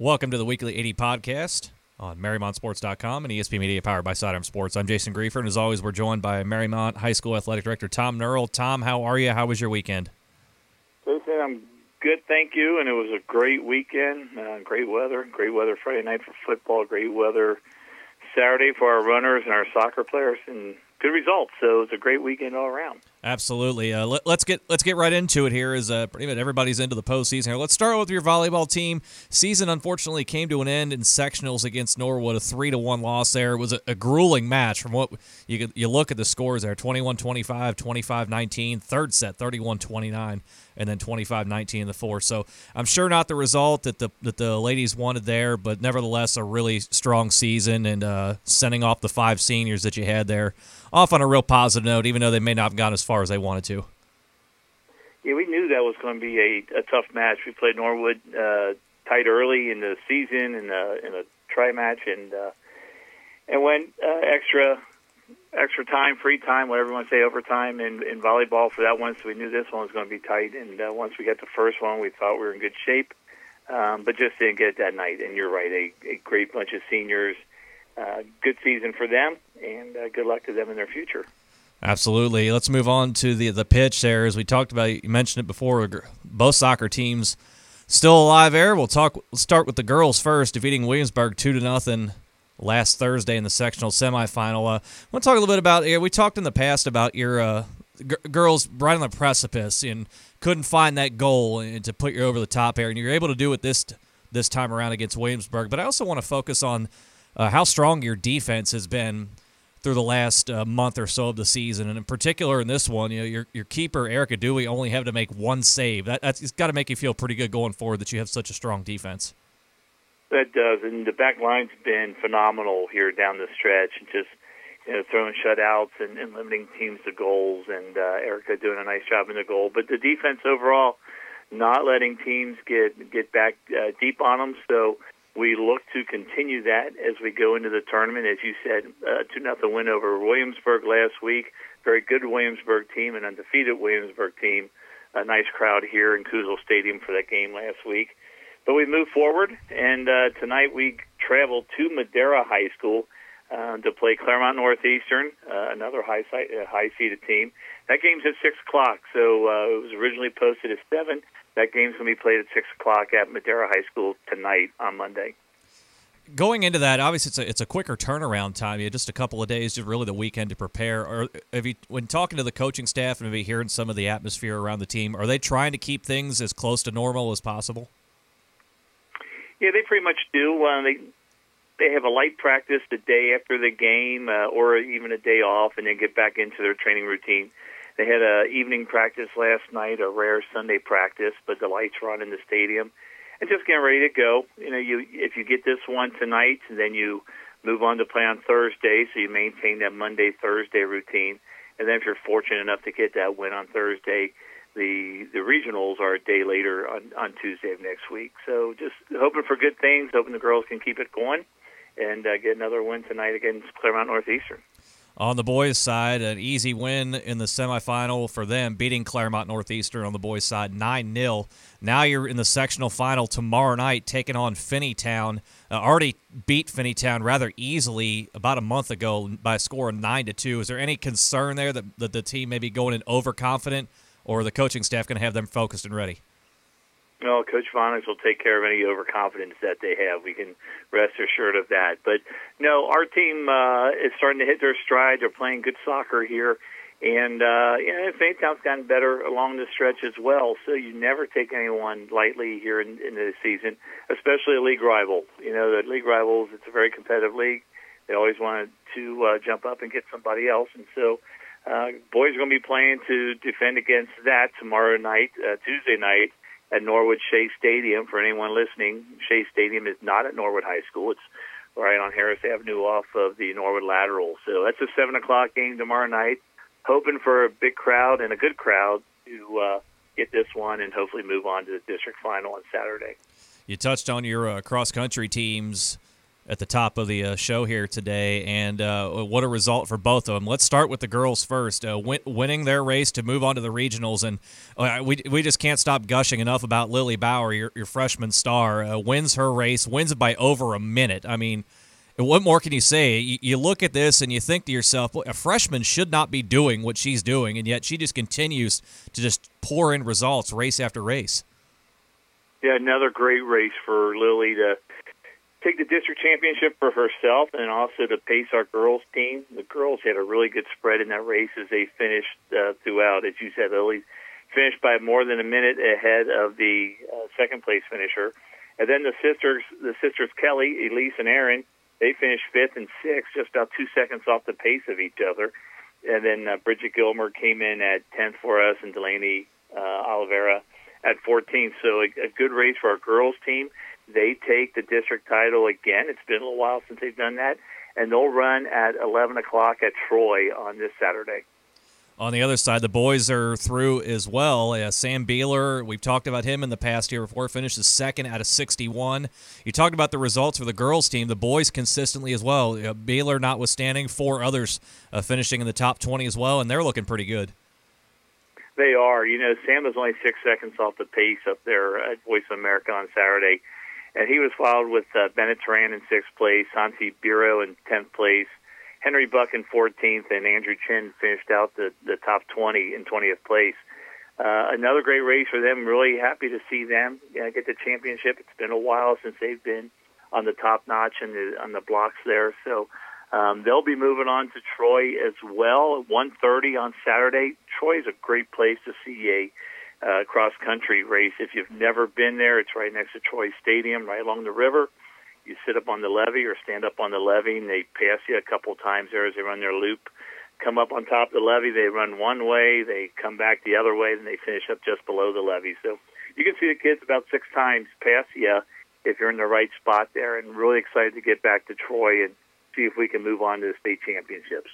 Welcome to the Weekly AD podcast on MariemontSports.com and ESP Media powered by Sidearm Sports. I'm Jason Grefer, and as always, we're joined by Mariemont High School Athletic Director Tom Nerl. Tom, how are you? How was your weekend? Jason, I'm good, thank you. And it was a great weekend. Uh, great weather. Great weather Friday night for football. Great weather Saturday for our runners and our soccer players, and good results. So it was a great weekend all around. Absolutely. Uh, let, us get let's get right into it here. Uh, pretty much everybody's into the postseason here. Let's start with your volleyball team. Season unfortunately came to an end in sectionals against Norwood. A three to one loss there. It was a, a grueling match. From what you could, you look at the scores there: 21-25, 25-19, third set 31-29, and then 25-19 in the fourth. So I'm sure not the result that the that the ladies wanted there, but nevertheless a really strong season and uh, sending off the five seniors that you had there off on a real positive note, even though they may not have gone as far as they wanted to. Yeah, we knew that was going to be a, a tough match. We played Norwood uh, tight early in the season in a, in a try match, and uh, and went uh, extra extra time, free time, whatever you want to say, overtime in, in volleyball for that one. So we knew this one was going to be tight. And uh, once we got the first one, we thought we were in good shape, um, but just didn't get it that night. And you're right, a, a great bunch of seniors. Uh, good season for them, and uh, good luck to them in their future. Absolutely. Let's move on to the the pitch there. As we talked about, you mentioned it before. Both soccer teams still alive. There, we'll talk. Let's start with the girls first, defeating Williamsburg two to nothing last Thursday in the sectional semifinal. Uh, I want to talk a little bit about. We talked in the past about your uh, g- girls right on the precipice and couldn't find that goal and to put you over the top here, and you're able to do it this this time around against Williamsburg. But I also want to focus on uh, how strong your defense has been through the last uh, month or so of the season, and in particular in this one, you know, your your keeper Erica Dewey only have to make one save. That that's it's got to make you feel pretty good going forward that you have such a strong defense. That does, and the back line's been phenomenal here down the stretch, just you know throwing shutouts and, and limiting teams to goals, and uh, Erica doing a nice job in the goal. But the defense overall, not letting teams get get back uh, deep on them, so we look to continue that as we go into the tournament. As you said, uh, two nothing win over Williamsburg last week. Very good Williamsburg team, an undefeated Williamsburg team. A nice crowd here in Kusel Stadium for that game last week. But we move forward, and uh, tonight we travel to Madeira High School uh, to play Clermont Northeastern, uh, another high uh, high seeded team. That game's at six o'clock, so uh, it was originally posted at seven. That game's going to be played at six o'clock at Madeira High School tonight on Monday. Going into that, obviously it's a it's a quicker turnaround time. You had just a couple of days, just really the weekend to prepare. Or have you, when talking to the coaching staff and maybe hearing some of the atmosphere around the team, are they trying to keep things as close to normal as possible? Yeah, they pretty much do. Uh, they they have a light practice the day after the game, uh, or even a day off, and then get back into their training routine. They had a evening practice last night, a rare Sunday practice, but the lights were on in the stadium, and just getting ready to go. You know, you if you get this one tonight, then you move on to play on Thursday, so you maintain that Monday Thursday routine, and then if you're fortunate enough to get that win on Thursday, the the regionals are a day later on on Tuesday of next week. So just hoping for good things, hoping the girls can keep it going, and uh, get another win tonight against Clermont Northeastern. On the boys' side, an easy win in the semifinal for them, beating Clermont Northeastern on the boys' side 9 0. Now you're in the sectional final tomorrow night, taking on Finneytown. Uh, already beat Finneytown rather easily about a month ago by a score of 9 to 2. Is there any concern there that, that the team may be going in overconfident, or the coaching staff going to have them focused and ready? No, Coach Vonix will take care of any overconfidence that they have. We can rest assured of that. But no, our team uh, is starting to hit their stride. They're playing good soccer here, and uh, you know, Finneytown's gotten better along the stretch as well. So you never take anyone lightly here in, in the season, especially a league rival. You know, the league rivals. It's a very competitive league. They always want to uh, jump up and get somebody else, and so. Uh, boys are going to be playing to defend against that tomorrow night, uh, Tuesday night, at Norwood Shea Stadium. For anyone listening, Shea Stadium is not at Norwood High School. It's right on Harris Avenue off of the Norwood Lateral. So that's a 7 o'clock game tomorrow night. Hoping for a big crowd and a good crowd to uh, get this one and hopefully move on to the district final on Saturday. You touched on your uh, cross country teams. At the top of the uh, show here today, and uh, what a result for both of them. Let's start with the girls first, uh, win- winning their race to move on to the regionals, and uh, we we just can't stop gushing enough about Lily Bauer, your, your freshman star, uh, wins her race, wins it by over a minute. I mean. What more can you say? You, you look at this and you think to yourself, a freshman should not be doing what she's doing, and yet she just continues to just pour in results race after race. Yeah, another great race for Lily to take the district championship for herself and also to pace our girls team. The girls had a really good spread in that race as they finished uh, throughout. As you said, Lily finished by more than a minute ahead of the uh, second place finisher. And then the sisters, the sisters Kelly, Elise, and Erin, they finished fifth and sixth, just about two seconds off the pace of each other. And then uh, Bridget Gilmer came in at 10th for us, and Delaney uh, Oliveira at 14th. So a, a good race for our girls team. They take the district title again. It's been a little while since they've done that, and they'll run at 11 o'clock at Troy on this Saturday. On the other side, the boys are through as well. Uh, Sam Beeler, we've talked about him in the past year before, finishes second out of 61. You talked about the results for the girls' team, the boys consistently as well. Uh, Beeler notwithstanding, four others uh, finishing in the top 20 as well, and they're looking pretty good. They are. You know, Sam is only six seconds off the pace up there at Voice of America on Saturday and he was followed with uh, Bennett Turan in sixth place, Santi Biro in tenth place, Henry Buck in 14th, and Andrew Chin finished out the, the top 20 in 20th place. Uh, another great race for them. Really happy to see them uh, get the championship. It's been a while since they've been on the top notch and the, on the blocks there. So um, they'll be moving on to Troy as well at 1:30 on Saturday. Troy is a great place to see a uh, cross country race. If you've never been there, it's right next to Troy Stadium, right along the river. You sit up on the levee or stand up on the levee, and they pass you a couple times there as they run their loop. Come up on top of the levee, they run one way, they come back the other way, and they finish up just below the levee. So you can see the kids about six times pass you if you're in the right spot there, and really excited to get back to Troy and see if we can move on to the state championships.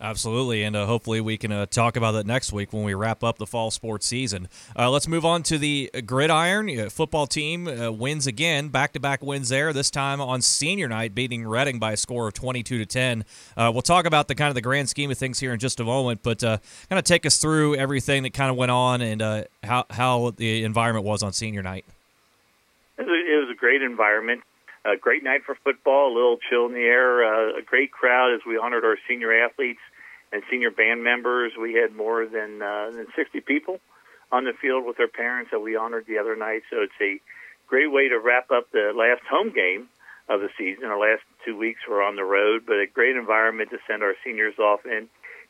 Absolutely, and uh, hopefully we can uh, talk about that next week when we wrap up the fall sports season. Uh, let's move on to the gridiron uh, football team uh, wins again, back-to-back wins there. This time on senior night, beating Reading by a score of 22 to 10. Uh, we'll talk about the kind of the grand scheme of things here in just a moment, but kind of take us through everything that kind of went on and how how the environment was on senior night. It was a great environment a great night for football, a little chill in the air, uh, a great crowd as we honored our senior athletes and senior band members. We had more than uh, than 60 people on the field with their parents that we honored the other night. So it's a great way to wrap up the last home game of the season. Our last two weeks were on the road, but a great environment to send our seniors off in.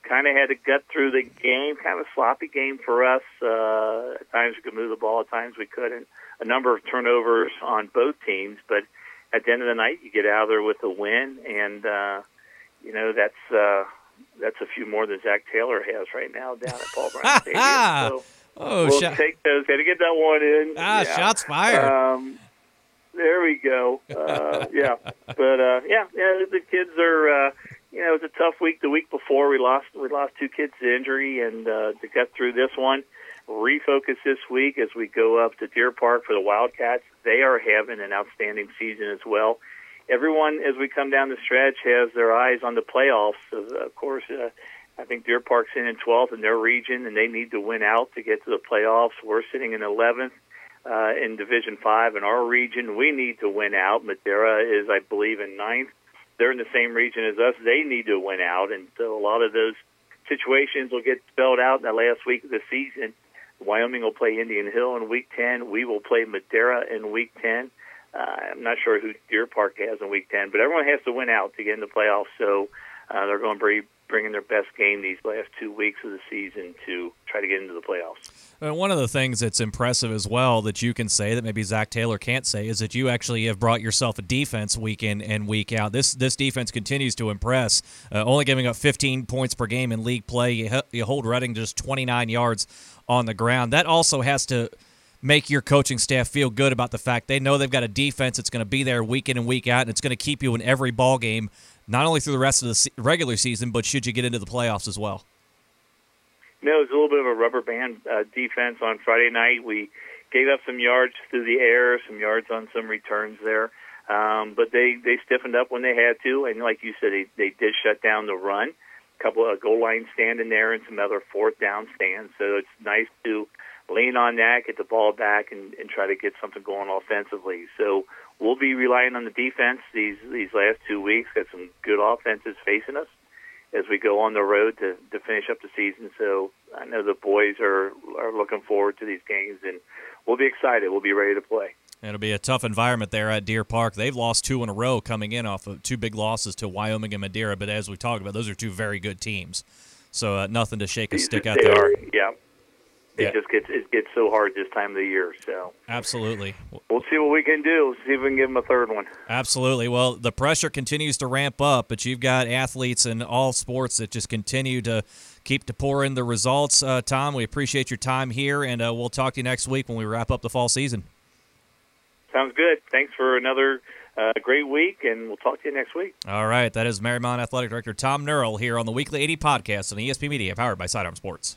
Kind of had to gut through the game, kind of sloppy game for us. Uh, at times we could move the ball, at times we couldn't. A number of turnovers on both teams, but at the end of the night, you get out there with a win, and uh, you know that's uh, that's a few more than Zach Taylor has right now down at Paul Brown Stadium. So oh, we'll shot. take those. Got to get that one in. Ah, yeah. shots fired. Um, there we go. Uh, yeah, but uh, yeah, yeah, the kids are. Uh, you know, it was a tough week. The week before, we lost we lost two kids to injury, and uh, to get through this one, refocus this week as we go up to Deer Park for the Wildcats. They are having an outstanding season as well. Everyone, as we come down the stretch, has their eyes on the playoffs. Of course, uh, I think Deer Park's in in 12th in their region, and they need to win out to get to the playoffs. We're sitting in 11th uh, in Division Five in our region. We need to win out. Madeira is, I believe, in ninth. They're in the same region as us. They need to win out, and so a lot of those situations will get spelled out in the last week of the season. Wyoming will play Indian Hill in Week 10. We will play Madeira in Week 10. Uh, I'm not sure who Deer Park has in Week 10, but everyone has to win out to get in the playoffs. So uh, they're going to be bringing their best game these last two weeks of the season to try to get into the playoffs. And one of the things that's impressive as well that you can say that maybe Zach Taylor can't say is that you actually have brought yourself a defense week in and week out. This this defense continues to impress, uh, only giving up 15 points per game in league play. You, you hold Reading just 29 yards on the ground. That also has to make your coaching staff feel good about the fact they know they've got a defense that's going to be there week in and week out, and it's going to keep you in every ball game, not only through the rest of the regular season, but should you get into the playoffs as well. No, it was a little bit of a rubber band uh, defense on Friday night. We gave up some yards through the air, some yards on some returns there. Um, but they they stiffened up when they had to, and like you said, they they did shut down the run. A couple of goal line stand in there and some other fourth down stands. So it's nice to lean on that, get the ball back, and, and try to get something going offensively. So we'll be relying on the defense these these last two weeks. Got some good offenses facing us as we go on the road to to finish up the season. So I know the boys are are looking forward to these games, and we'll be excited. We'll be ready to play. It'll be a tough environment there at Deer Park. They've lost two in a row coming in off of two big losses to Wyoming and Madeira. But as we talked about, those are two very good teams. So uh, nothing to shake a stick they there. Are, yeah. It Yeah. just gets it gets so hard this time of the year. So Absolutely. we'll see what we can do. See if we can give them a third one. Absolutely. Well, the pressure continues to ramp up, but you've got athletes in all sports that just continue to keep to pour in the results. Uh, Tom, we appreciate your time here, and uh, we'll talk to you next week when we wrap up the fall season. Sounds good. Thanks for another uh, great week, and we'll talk to you next week. All right. That is Mariemont Athletic Director Tom Nerl here on the Weekly AD podcast on ESP Media, powered by Sidearm Sports.